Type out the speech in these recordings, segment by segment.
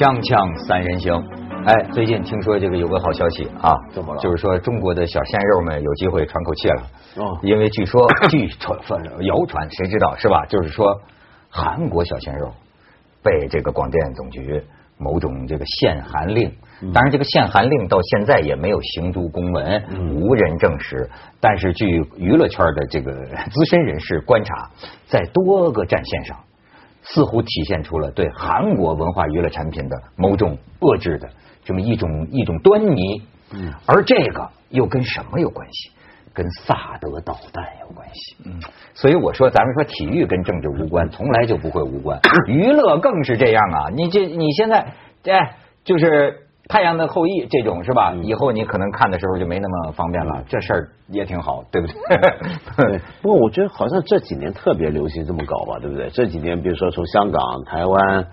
锵锵三人行，哎，最近听说这个有个好消息啊，怎么了就是说中国的小鲜肉们有机会喘口气了。哦因为据说 据传谣传，谁知道是吧？就是说韩国小鲜肉被这个广电总局某种这个限韩令，嗯当然这个限韩令到现在也没有行诸公文，嗯无人证实。但是据娱乐圈的这个资深人士观察，在多个战线上。似乎体现出了对韩国文化娱乐产品的某种遏制的这么一种一种端倪。嗯，而这个又跟什么有关系？跟萨德导弹有关系。嗯，所以我说，咱们说体育跟政治无关，从来就不会无关。娱乐更是这样啊！你这你现在哎，就是。太阳的后裔这种是吧？以后你可能看的时候就没那么方便了，这事儿也挺好，对不对？对，不过我觉得好像这几年特别流行这么搞吧，对不对？这几年比如说从香港、台湾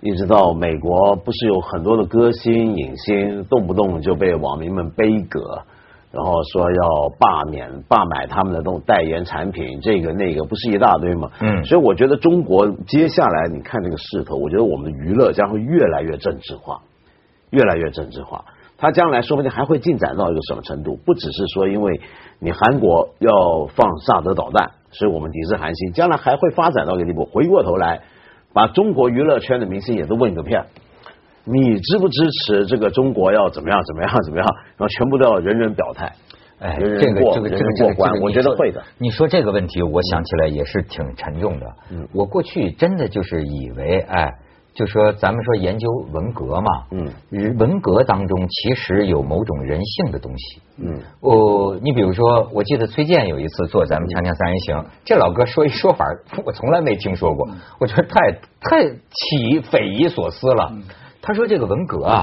一直到美国，不是有很多的歌星、影星动不动就被网民们背葛，然后说要罢免、罢买他们的这种代言产品，这个那个不是一大堆吗？嗯所以我觉得中国接下来你看这个势头，我觉得我们的娱乐将会越来越政治化。越来越政治化，它将来说不定还会进展到一个什么程度？不只是说因为你韩国要放萨德导弹，所以我们抵制韩星，将来还会发展到一个地步。回过头来，把中国娱乐圈的明星也都问个遍，你支不支持这个中国要怎么样怎么样怎么样？然后全部都要人人表态。哎，这个这个这个过关，我觉得会的。你说这个问题，我想起来也是挺沉重的。嗯我过去真的就是以为，哎，就说咱们说研究文革嘛，嗯，文革当中其实有某种人性的东西。嗯，哦，你比如说，我记得崔健有一次做咱们《锵锵三人行》，这老哥说一说法，我从来没听说过，我觉得太太起匪夷所思了。他说这个文革啊。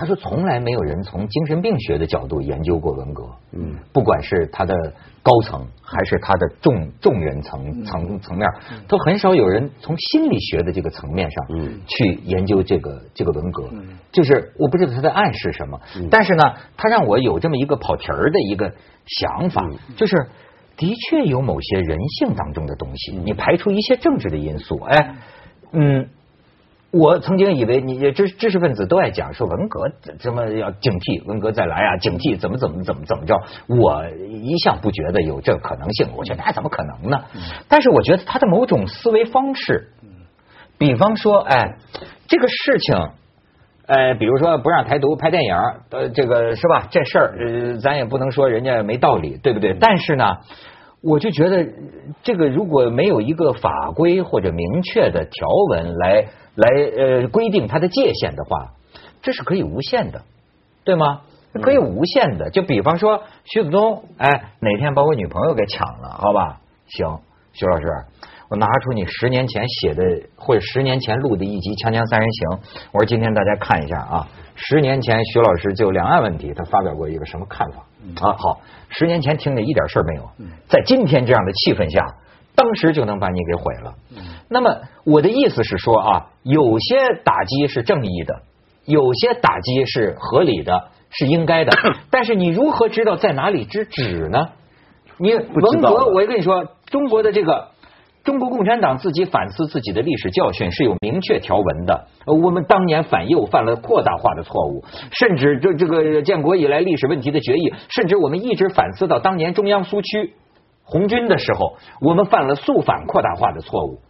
他说：“从来没有人从精神病学的角度研究过文革，嗯，不管是他的高层还是他的众众人层层层面，都很少有人从心理学的这个层面上，嗯。去研究这个这个文革。就是我不知道他在暗示什么，嗯。但是呢，他让我有这么一个跑题儿的一个想法，就是的确有某些人性当中的东西，你排除一些政治的因素，哎，嗯。”我曾经以为你知知识分子都爱讲说文革怎么要警惕，文革再来啊，警惕怎么怎么怎么怎么着。我一向不觉得有这可能性，我觉得那怎么可能呢？但是我觉得他的某种思维方式，比方说，哎，这个事情，呃，比如说不让台独拍电影，呃，这个是吧？这事儿，呃，咱也不能说人家没道理，对不对？但是呢。我就觉得，这个如果没有一个法规或者明确的条文来来呃规定它的界限的话，这是可以无限的，对吗？可以无限的。就比方说徐子东，哎，哪天把我女朋友给抢了，好吧？行，徐老师，我拿出你十年前写的或者十年前录的一集《锵锵三人行》，我说今天大家看一下啊。十年前徐老师就两岸问题，他发表过一个什么看法啊？好，十年前听着一点事儿没有，在今天这样的气氛下，当时就能把你给毁了。那么我的意思是说啊，有些打击是正义的，有些打击是合理的，是应该的。但是你如何知道在哪里之止呢？你文革，我跟你说，中国的这个。中国共产党自己反思自己的历史教训是有明确条文的。我们当年反右犯了扩大化的错误，甚至这这个建国以来历史问题的决议，甚至我们一直反思到当年中央苏区红军的时候，我们犯了肃反扩大化的错误。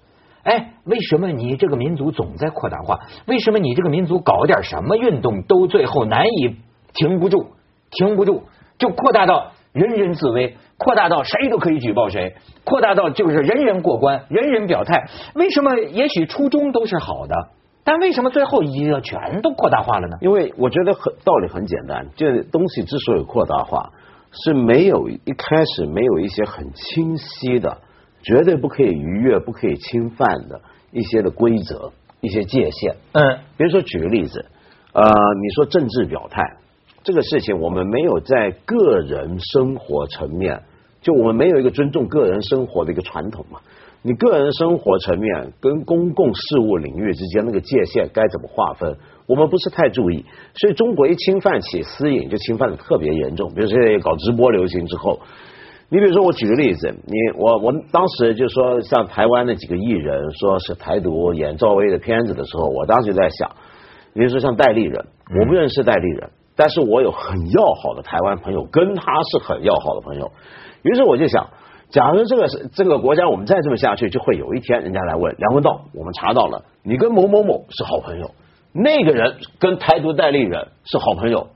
哎，为什么你这个民族总在扩大化？为什么你这个民族搞点什么运动都最后难以停不住，停不住就扩大到人人自危？扩大到谁都可以举报谁，扩大到就是人人过关，人人表态。为什么？也许初衷都是好的，但为什么最后一个全都扩大化了呢？因为我觉得很道理很简单，这东西之所以扩大化，是没有一开始没有一些很清晰的、绝对不可以逾越、不可以侵犯的一些的规则、一些界限。嗯，比如说举个例子，呃，你说政治表态这个事情，我们没有在个人生活层面。就我们没有一个尊重个人生活的一个传统嘛？你个人生活层面跟公共事务领域之间那个界限该怎么划分？我们不是太注意，所以中国一侵犯起私隐就侵犯的特别严重。比如现在搞直播流行之后，你比如说，我举个例子，你我我当时就说，像台湾那几个艺人说是台独演赵薇的片子的时候，我当时就在想，比如说像戴立人，我不认识戴立人，但是我有很要好的台湾朋友，跟他是很要好的朋友，于是我就想，假如这个是这个国家，我们再这么下去，就会有一天人家来问梁文道，我们查到了你跟某某某是好朋友，那个人跟台独代理人是好朋友。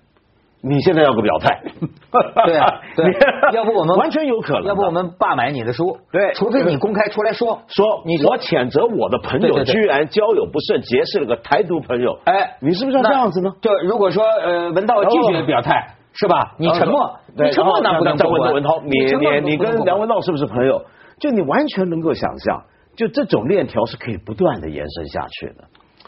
你现在要个表态，对啊，对，要不我们完全有可能，要不我们罢买你的书，对，除非你公开出来说。说，你我谴责我的朋友居然交友不慎，结识了个台独朋友，哎，你是不是要这样子呢？就如果说呃文道拒绝表态，是吧？你沉默，你沉默那不能再问文涛，你你你跟梁文道是不是朋友？就你完全能够想象，就这种链条是可以不断的延伸下去的。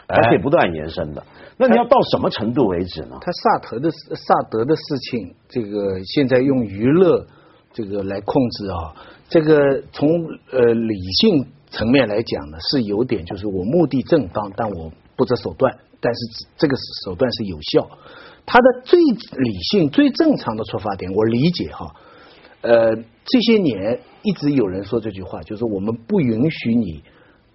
还可以不断延伸的，那你要到什么程度为止呢？他萨德的萨德的事情，这个现在用娱乐这个来控制啊，这个从呃理性层面来讲呢，是有点就是我目的正当，但我不择手段，但是这个手段是有效。他的最理性、最正常的出发点，我理解哈。呃，这些年一直有人说这句话，就是我们不允许你。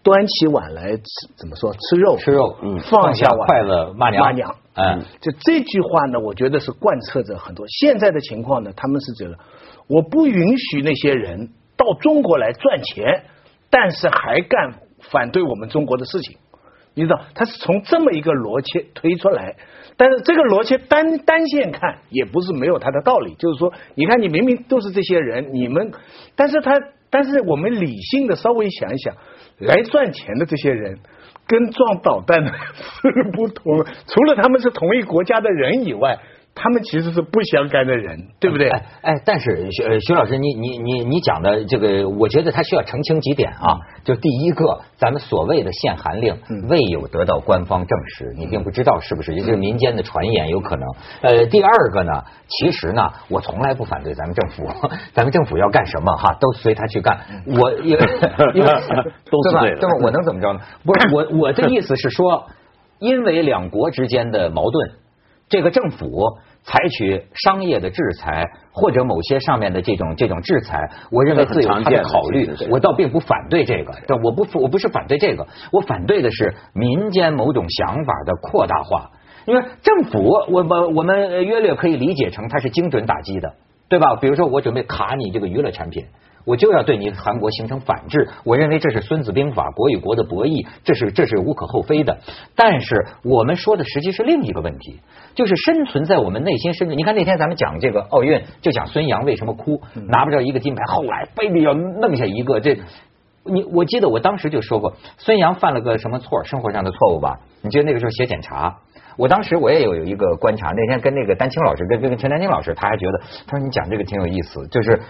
端起碗来吃，怎么说？吃肉，吃肉，嗯，放下筷子骂娘，骂娘，嗯，就这句话呢，我觉得是贯彻着很多现在的情况呢。他们是觉得，我不允许那些人到中国来赚钱，但是还干反对我们中国的事情。你知道，他是从这么一个逻辑推出来，但是这个逻辑单单线看也不是没有它的道理。就是说，你看，你明明都是这些人，你们，但是他，但是我们理性的稍微想一想。来赚钱的这些人，跟撞导弹的 是不同。除了他们是同一国家的人以外。他们其实是不相干的人，对不对？哎，哎但是徐徐老师，你你你你讲的这个，我觉得他需要澄清几点啊。就第一个，咱们所谓的限韩令未有得到官方证实，你并不知道是不是，也就是民间的传言有可能。呃，第二个呢，其实呢，我从来不反对咱们政府，咱们政府要干什么哈，都随他去干。我因为 因为都是对的，我能怎么着呢？不是我我的意思是说，因为两国之间的矛盾。这个政府采取商业的制裁，或者某些上面的这种这种制裁，我认为自有他的考虑。我倒并不反对这个，但我不我不是反对这个，我反对的是民间某种想法的扩大化。因为政府，我我我们约略可以理解成它是精准打击的，对吧？比如说我准备卡你这个娱乐产品。我就要对你韩国形成反制，我认为这是《孙子兵法》国与国的博弈，这是这是无可厚非的。但是我们说的实际是另一个问题，就是生存在我们内心深处。你看那天咱们讲这个奥运，就讲孙杨为什么哭，拿不着一个金牌，后来非得要弄下一个。这你我记得我当时就说过，孙杨犯了个什么错，生活上的错误吧？你记得那个时候写检查，我当时我也有有一个观察。那天跟那个丹青老师，跟跟陈丹青老师，他还觉得他说你讲这个挺有意思，就是。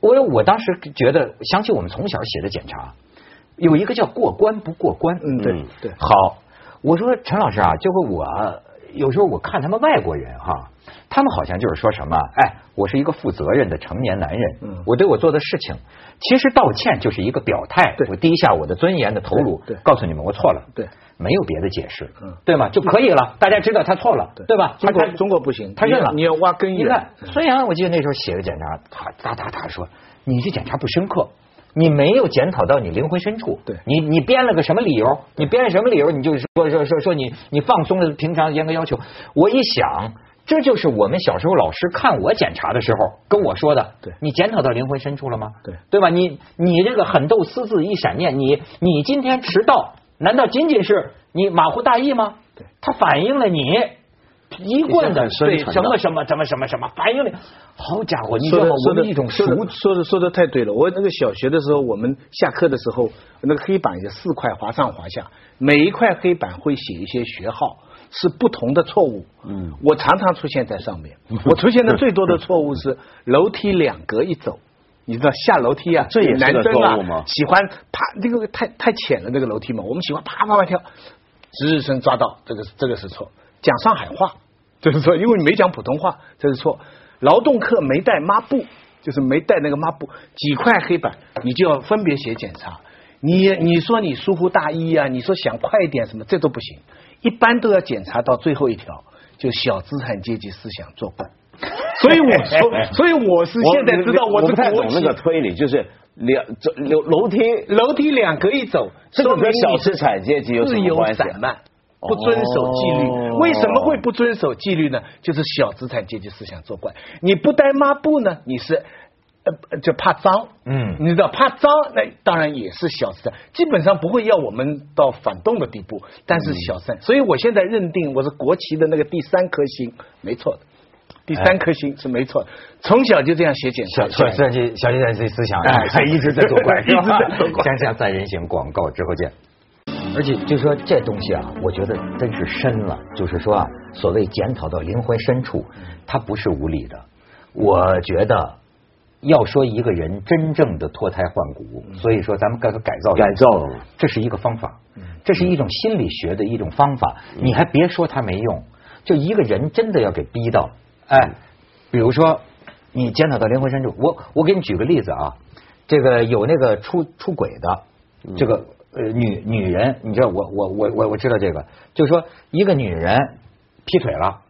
我我当时觉得想起我们从小写的检查，有一个叫过关不过关。嗯，对对。好，我说陈老师啊，就会我有时候我看他们外国人哈，他们好像就是说什么，哎，我是一个负责任的成年男人，嗯，我对我做的事情，其实道歉就是一个表态，我低下我的尊严的头颅，对，告诉你们我错了，对。没有别的解释，对吗？就可以了，大家知道他错了，对吧？中国中国不行，他认了。你要挖根源。你看孙杨，我记得那时候写个检查，他哒哒哒说：“你这检查不深刻，你没有检讨到你灵魂深处。对，你你编了个什么理由？你编了什么理由？你就说说说说你你放松了平常严格要求。我一想，这就是我们小时候老师看我检查的时候跟我说的。对，你检讨到灵魂深处了吗？对，对吧？你你这个狠斗私自一闪念，你你今天迟到。难道仅仅是你马虎大意吗？对，它反映了你一贯的对什么什么什么什么什么反应了。好家伙，你知道吗？我们一种说的说的说的太对了。我那个小学的时候，我们下课的时候，那个黑板有四块，滑上滑下，每一块黑板会写一些学号，是不同的错误。嗯，我常常出现在上面。我出现的最多的错误是楼梯两格一走。你知道下楼梯啊，这也难登啊，喜欢啪，这个太太浅了，这个楼梯嘛，我们喜欢啪啪啪跳，值日生抓到，这个这个是错。讲上海话，这是错，因为你没讲普通话，这是错。劳动课没带抹布，就是没带那个抹布，几块黑板，你就要分别写检查。你你说你疏忽大意啊，你说想快一点什么，这都不行，一般都要检查到最后一条，就小资产阶级思想作怪。所以我说，所以我是现在知道我是国企不太懂那个推理，就是两走楼楼梯，楼梯两格一走，这个跟小资产阶级有什么关系？散漫。不遵守纪律，哦。为什么会不遵守纪律呢？就是小资产阶级思想作怪。你不带抹布呢，你是呃就怕脏，嗯。你知道怕脏，那当然也是小资产，基本上不会要我们到反动的地步，但是小三，所以我现在认定我是国旗的那个第三颗星，没错的，第三颗星是没错的，从小就这样写检小小查出来的。设计小计算机思想，哎 还一直在作怪，一直在作怪。锵锵三人行广告之后见。而且就说这东西啊，我觉得真是深了。就是说啊，所谓检讨到灵魂深处，它不是无理的。我觉得要说一个人真正的脱胎换骨，所以说咱们该改造改造了这是一个方法，这是一种心理学的一种方法。你还别说它没用，就一个人真的要给逼到，哎，比如说你检讨到灵魂深处，我我给你举个例子啊，这个有那个出出轨的，这个呃女女人，你知道我我我我我知道这个，就是说一个女人劈腿了，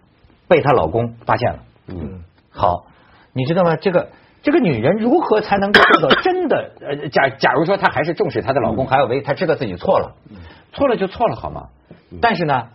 被她老公发现了，嗯，好，你知道吗？这个这个女人如何才能够做到真的？呃，假假如说她还是重视她的老公，还有为她知道自己错了，错了就错了，好吗？但是呢，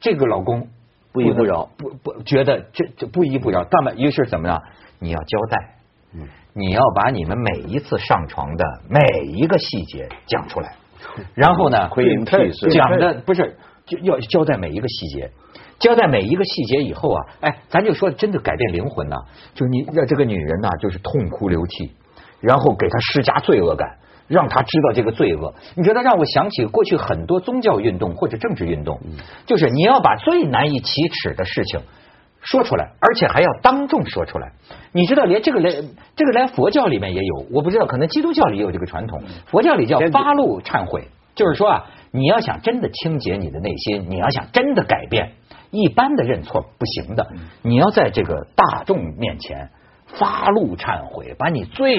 这个老公不依不饶不不觉得这这不依不饶，干嘛？于是怎么样？你要交代，嗯你要把你们每一次上床的每一个细节讲出来，然后呢，窥淫癖是讲的不是就要交代每一个细节。交代每一个细节以后啊，哎，咱就说真的改变灵魂呐、就是你让这个女人呐、就是痛哭流涕，然后给她施加罪恶感，让她知道这个罪恶。你知道，让我想起过去很多宗教运动或者政治运动，就是你要把最难以启齿的事情说出来，而且还要当众说出来。你知道，连这个连这个连佛教里面也有，我不知道，可能基督教里也有这个传统。佛教里叫发露忏悔，就是说啊，你要想真的清洁你的内心，你要想真的改变，一般的认错不行的，你要在这个大众面前。发露忏悔，把你最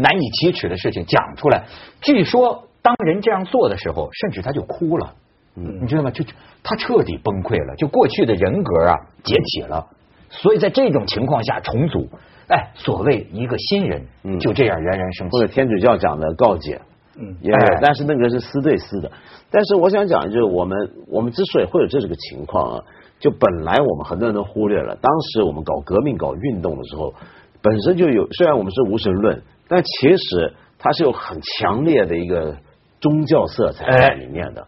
难以启齿的事情讲出来。据说，当人这样做的时候，甚至他就哭了。嗯你知道吗？就就他彻底崩溃了，就过去的人格啊解体了。所以在这种情况下重组，哎，所谓一个新人嗯就这样冉冉升起或。者天主教讲的告解，嗯也有哎，但是那个是私对私的。但是我想讲，就是我们我们之所以会有这个情况啊，就本来我们很多人都忽略了，当时我们搞革命、搞运动的时候，本身就有，虽然我们是无神论，但其实它是有很强烈的一个宗教色彩在里面的。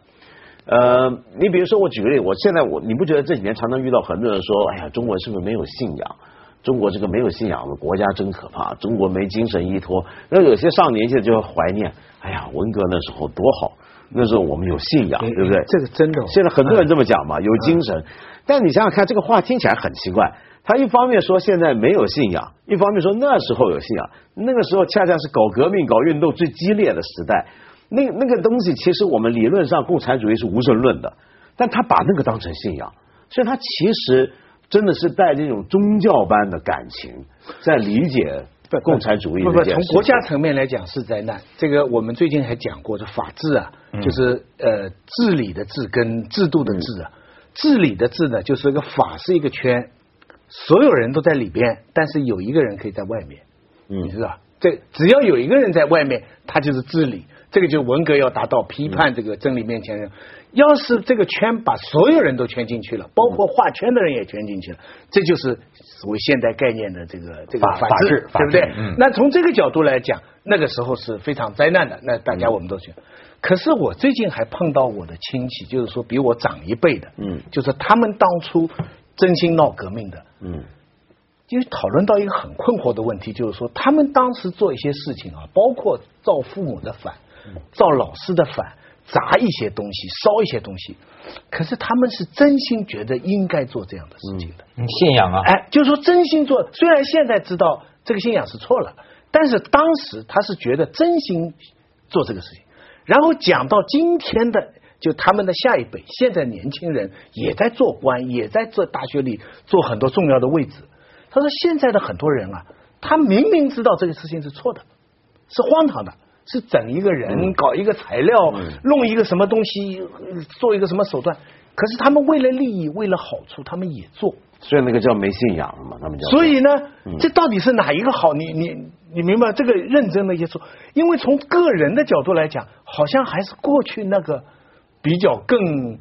呃，你比如说，我举个例，我现在我你不觉得这几年常常遇到很多人说，哎呀，中国是不是没有信仰？中国这个没有信仰的国家真可怕，中国没精神依托。那有些上年纪的就会怀念，哎呀，文革那时候多好，那时候我们有信仰，对不对？这个真的哦现在很多人这么讲嘛，有精神。但你想想看，这个话听起来很奇怪。他一方面说现在没有信仰，一方面说那时候有信仰。那个时候恰恰是搞革命、搞运动最激烈的时代。那那个东西，其实我们理论上共产主义是无神论的，但他把那个当成信仰，所以他其实真的是带着一种宗教般的感情，在理解共产主义不不。从国家层面来讲是灾难。这个我们最近还讲过，这法治啊，嗯就是呃治理的治跟制度的治啊。治理的治呢，就是一个法是一个圈，所有人都在里边，但是有一个人可以在外面，嗯你知道？这只要有一个人在外面，他就是治理。这个就是文革要达到批判这个真理面前人。要是这个圈把所有人都圈进去了，包括画圈的人也圈进去了，这就是所谓现代概念的这个这个法治法对不对嗯？那从这个角度来讲，那个时候是非常灾难的。那大家我们都觉得，可是我最近还碰到我的亲戚，就是说比我长一辈的，嗯就是他们当初真心闹革命的，嗯因为讨论到一个很困惑的问题，就是说他们当时做一些事情啊，包括造父母的反，造老师的反，砸一些东西，烧一些东西，可是他们是真心觉得应该做这样的事情的。嗯信仰啊，哎，就是说真心做，虽然现在知道这个信仰是错了，但是当时他是觉得真心做这个事情。然后讲到今天的，就他们的下一辈，现在年轻人也在做官，也在做大学里做很多重要的位置。他说现在的很多人啊，他明明知道这个事情是错的，是荒唐的。是整一个人，搞一个材料，弄一个什么东西，呃做一个什么手段，可是他们为了利益，为了好处，他们也做。所以那个叫没信仰了嘛，他们叫。所以呢，这到底是哪一个好？你你你明白这个认真的一些说，因为从个人的角度来讲，好像还是过去那个比较更，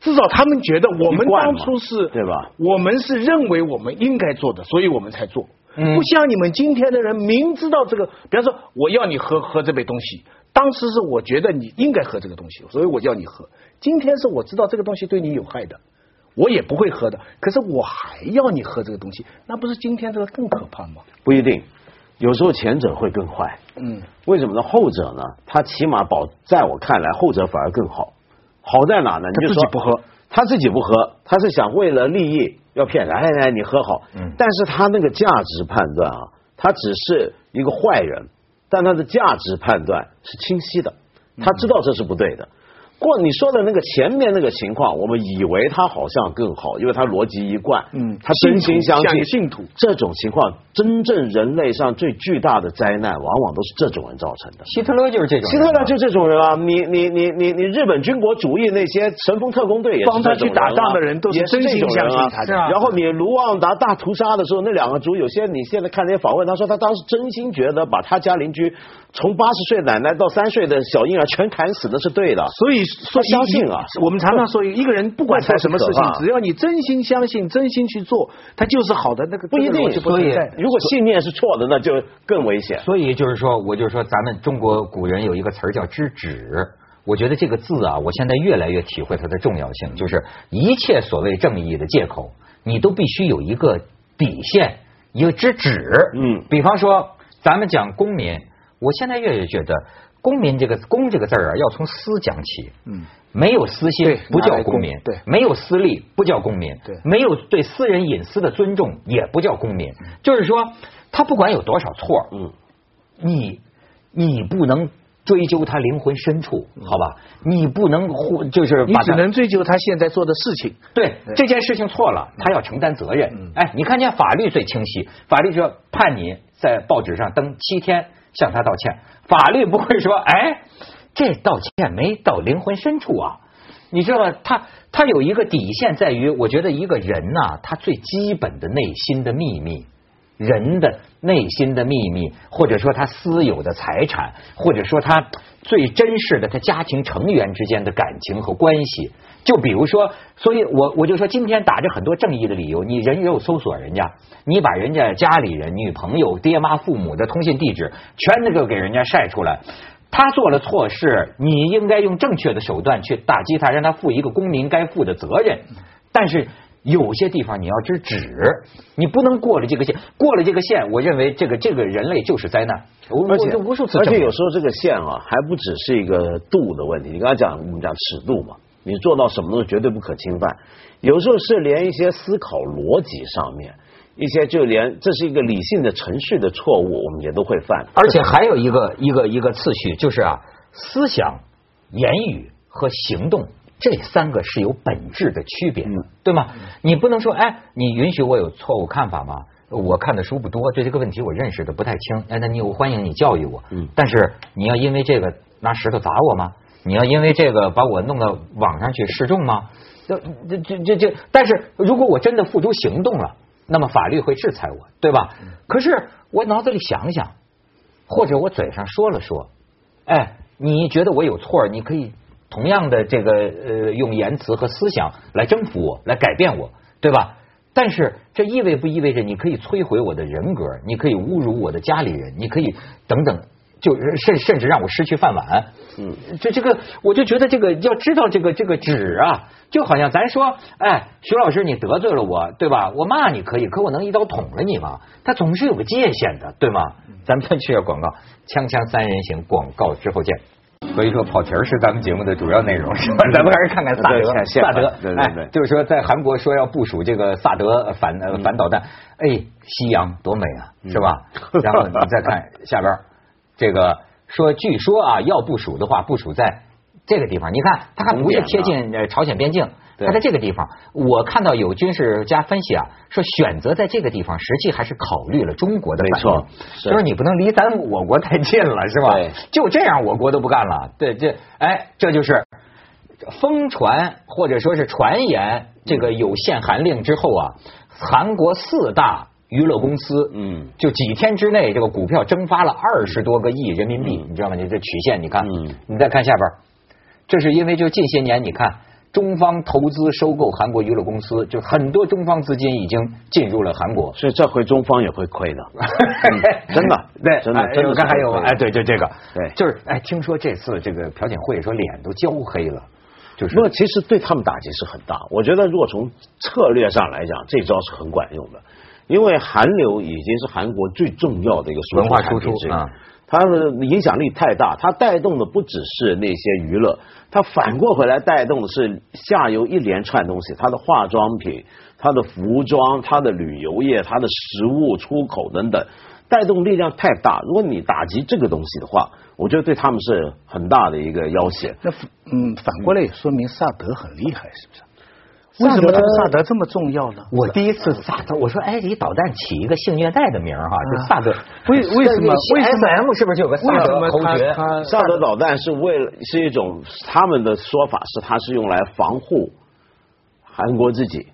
至少他们觉得我们当初是对吧？我们是认为我们应该做的，所以我们才做。嗯不像你们今天的人，明知道这个，比方说我要你喝喝这杯东西，当时是我觉得你应该喝这个东西，所以我叫你喝。今天是我知道这个东西对你有害的，我也不会喝的，可是我还要你喝这个东西，那不是今天这个更可怕吗？不一定，有时候前者会更坏。嗯，为什么呢？后者呢，他起码保，在我看来，后者反而更好。好在哪呢？你就说他自己不喝，他自己不喝，他是想为了利益要骗人，哎哎，你喝好。嗯但是他那个价值判断啊，他只是一个坏人，但他的价值判断是清晰的，他知道这是不对的。过你说的那个前面那个情况，我们以为他好像更好，因为他逻辑一贯，嗯他真心相信信徒这种情况，真正人类上最巨大的灾难，往往都是这种人造成的。希特勒就是这种人啊，希特勒就这种人啊！你你你你你日本军国主义那些神风特工队也是帮他这种人啊去打仗的人都真心这种人相信他的啊然后你卢旺达大屠杀的时候，那两个族有些你现在看那些访问，他说他当时真心觉得把他家邻居从八十岁奶奶到三岁的小婴儿全砍死的是对的。所以说相信啊我们常常说，一个人不管做什么事情只要你真心相信、真心去做，他就是好的。那个不一定这个逻辑不存在。如果信念是错的，那就更危险。所以就是说，我就说咱们中国古人有一个词儿叫知止。我觉得这个字啊，我现在越来越体会它的重要性，就是一切所谓正义的借口，你都必须有一个底线，一个知止。嗯比方说，咱们讲公民，我现在越来越觉得，公民这个“公”这个字儿啊，要从私讲起。嗯，没有私心对不叫公民，对。没有私利不叫公民，对。没有对私人隐私的尊重也不叫公民。就是说，他不管有多少错，嗯，你你不能追究他灵魂深处，好吧？你不能护，就是你只能追究他现在做的事情。对这件事情错了，他要承担责任。嗯。哎，你看见法律最清晰，法律说判你在报纸上登七天向他道歉，法律不会说哎，这道歉没到灵魂深处啊。你知道吗？他他有一个底线在于，我觉得一个人呐、他最基本的内心的秘密，人的内心的秘密，或者说他私有的财产，或者说他最真实的他家庭成员之间的感情和关系。就比如说，所以我我就说，今天打着很多正义的理由，你人肉搜索人家，你把人家家里人、女朋友、爹妈、父母的通信地址全那个给人家晒出来。他做了错事，你应该用正确的手段去打击他，让他负一个公民该负的责任。但是有些地方你要知止，你不能过了这个线，过了这个线，我认为这个这个人类就是灾难。我而且无数次而且有时候这个线啊，还不只是一个度的问题。你刚才讲，我们讲尺度嘛，你做到什么东西绝对不可侵犯。有时候是连一些思考逻辑上面，一些就连这是一个理性的程序的错误，我们也都会犯。而且还有一个一个一个次序，就是啊，思想、言语和行动这三个是有本质的区别的，嗯对吗？你不能说，哎，你允许我有错误看法吗？我看的书不多，对这个问题我认识的不太清。哎，那你我欢迎你教育我。嗯但是你要因为这个拿石头砸我吗？你要因为这个把我弄到网上去示众吗？这这这这这，但是如果我真的付诸行动了，那么法律会制裁我，对吧？可是我脑子里想想，或者我嘴上说了说，哎，你觉得我有错，你可以同样的这个呃用言辞和思想来征服我，来改变我，对吧？但是这意味不意味着你可以摧毁我的人格？你可以侮辱我的家里人？你可以等等，就甚甚至让我失去饭碗？嗯，这这个我就觉得这个要知道这个这个止啊，就好像咱说，哎，徐老师你得罪了我，对吧？我骂你可以，可我能一刀捅了你吗？他总是有个界限的，对吗？咱们再去下广告，锵锵三人行，广告之后见。所以说跑题儿是咱们节目的主要内容，是吧？咱们还是看看萨德，萨德，对对对哎，就是说在韩国说要部署这个萨德反呃反导弹，哎，夕阳多美啊，是吧？然后你再看下边这个说，据说啊要部署的话，部署在这个地方，你看它还不是贴近呃朝鲜边境。对它在这个地方，我看到有军事家分析啊，说选择在这个地方，实际还是考虑了中国的反应没错是就是你不能离咱我国太近了，是吧？对就这样，我国都不干了。对，这哎，这就是疯传或者说是传言这个有限韩令之后啊，韩国四大娱乐公司，嗯就几天之内这个股票蒸发了二十多个亿人民币，你知道吗？你这曲线你看，嗯你再看下边，这是因为就近些年你看。中方投资收购韩国娱乐公司，就很多中方资金已经进入了韩国，所以这回中方也会亏的，嗯真的，对，真的，哎真的我看还有哎，对，就这个，对。就是哎，听说这次这个朴槿惠说脸都焦黑了，就是。那其实对他们打击是很大。我觉得如果从策略上来讲，这招是很管用的，因为韩流已经是韩国最重要的一个文化输出啊它的影响力太大，它带动的不只是那些娱乐，它反过回来带动的是下游一连串东西，它的化妆品、它的服装、它的旅游业、它的食物出口等等，带动力量太大。如果你打击这个东西的话，我觉得对他们是很大的一个要挟。那嗯，反过来也说明萨德很厉害，是不是？为什么他萨德这么重要呢？我第一次萨德，我说哎，离导弹起一个性虐待的名儿哈，就萨德。为为什么为什么 S M 是不是就有个萨德侯么他爵？萨德导弹是为了是一种他们的说法是它是用来防护韩国自己，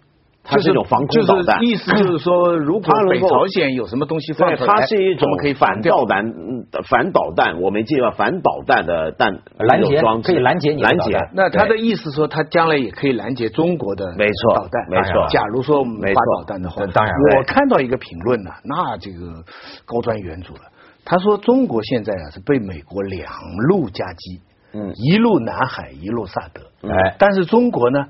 它是一种防空导弹。就。是意思就是说，如果朝鲜有什么东西放对，出来，它是一种可以反导弹、嗯反导弹，我没记错，反导弹的弹拦截装置可以拦截你的拦截导弹。那他的意思说，他将来也可以拦截中国的没错导弹，没错假如说我们发没错导弹的话，当然我看到一个评论呢，那这个高瞻远瞩了。他说中国现在啊是被美国两路夹击，嗯。一路南海，一路萨德，哎。但是中国呢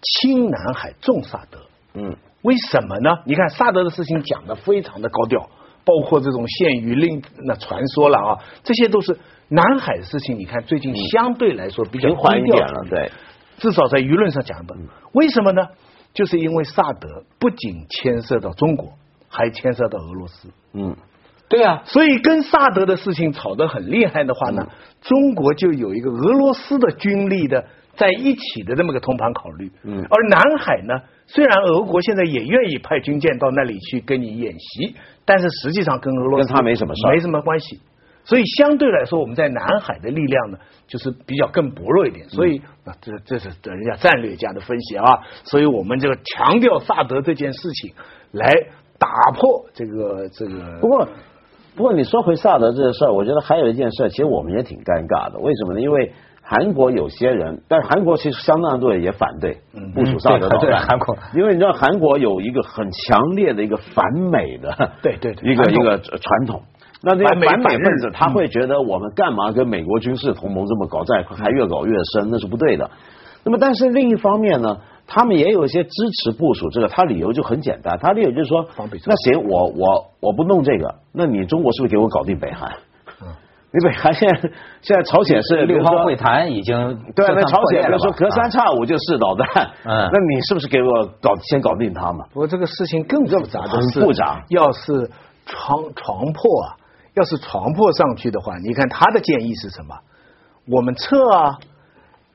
轻南海，重萨德，嗯，为什么呢？你看萨德的事情讲的非常的高调，包括这种限于令那传说了啊，这些都是南海的事情。你看最近相对来说比较平缓一低调点了，对，至少在舆论上讲的。为什么呢？就是因为萨德不仅牵涉到中国，还牵涉到俄罗斯。嗯，对啊，所以跟萨德的事情吵得很厉害的话呢，中国就有一个俄罗斯的军力的在一起的这么个通盘考虑。嗯而南海呢，虽然俄国现在也愿意派军舰到那里去跟你演习，但是实际上跟俄罗斯跟他没什么事没什么关系。所以相对来说，我们在南海的力量呢，就是比较更薄弱一点。所以啊，这这是人家战略家的分析啊。所以我们这个强调萨德这件事情，来打破这个这个。不过，不过你说回萨德这个事儿，我觉得还有一件事，其实我们也挺尴尬的。为什么呢？因为韩国有些人，但是韩国其实相当多人也反对部署萨德导弹。对韩国因为你知道韩国有一个很强烈的一个反美的，对对对一个一个传统。那这个反美分子他会觉得我们干嘛跟美国军事同盟这么搞在一块，还越搞越深，那是不对的。那么，但是另一方面呢，他们也有一些支持部署这个，他理由就很简单，他理由就是说那行，我我我不弄这个，那你中国是不是给我搞定北韩？你北韩现在现在朝鲜是六方会谈已经对啊，那朝鲜比比如说隔三差五就试导弹，嗯。那你是不是给我搞先搞定他嘛？不过这个事情更复杂的是，很复杂。要是床床破啊，要是床破上去的话，你看他的建议是什么？我们撤啊，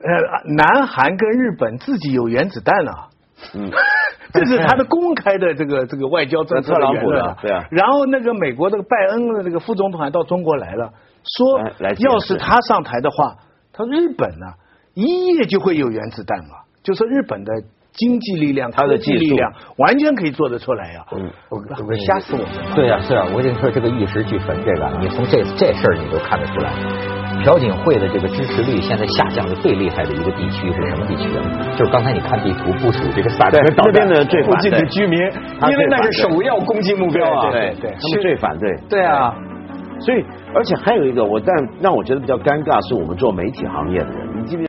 呃，南韩跟日本自己有原子弹啊、嗯，这是他的公开的这个这个外交政策特朗普的对啊。然后那个美国这个拜恩的这个副总统还到中国来了，说要是他上台的话，他说日本呢一夜就会有原子弹了，就说日本的经济力量、他的科技技术。力量完全可以做得出来呀、嗯。我我跟你吓死我们了。对呀、是啊，我跟你说，这个玉石俱焚，这个你从这这事儿你都看得出来，朴槿惠的这个支持率现在下降的最厉害的一个地区是什么地区啊？就是刚才你看地图部署这个萨德对导弹。那边的人最附近的居民，因为那是首要攻击目标啊。对对他们最反对。对啊，所以，而且还有一个，我但让我觉得比较尴尬，是我们做媒体行业的人，你记不记？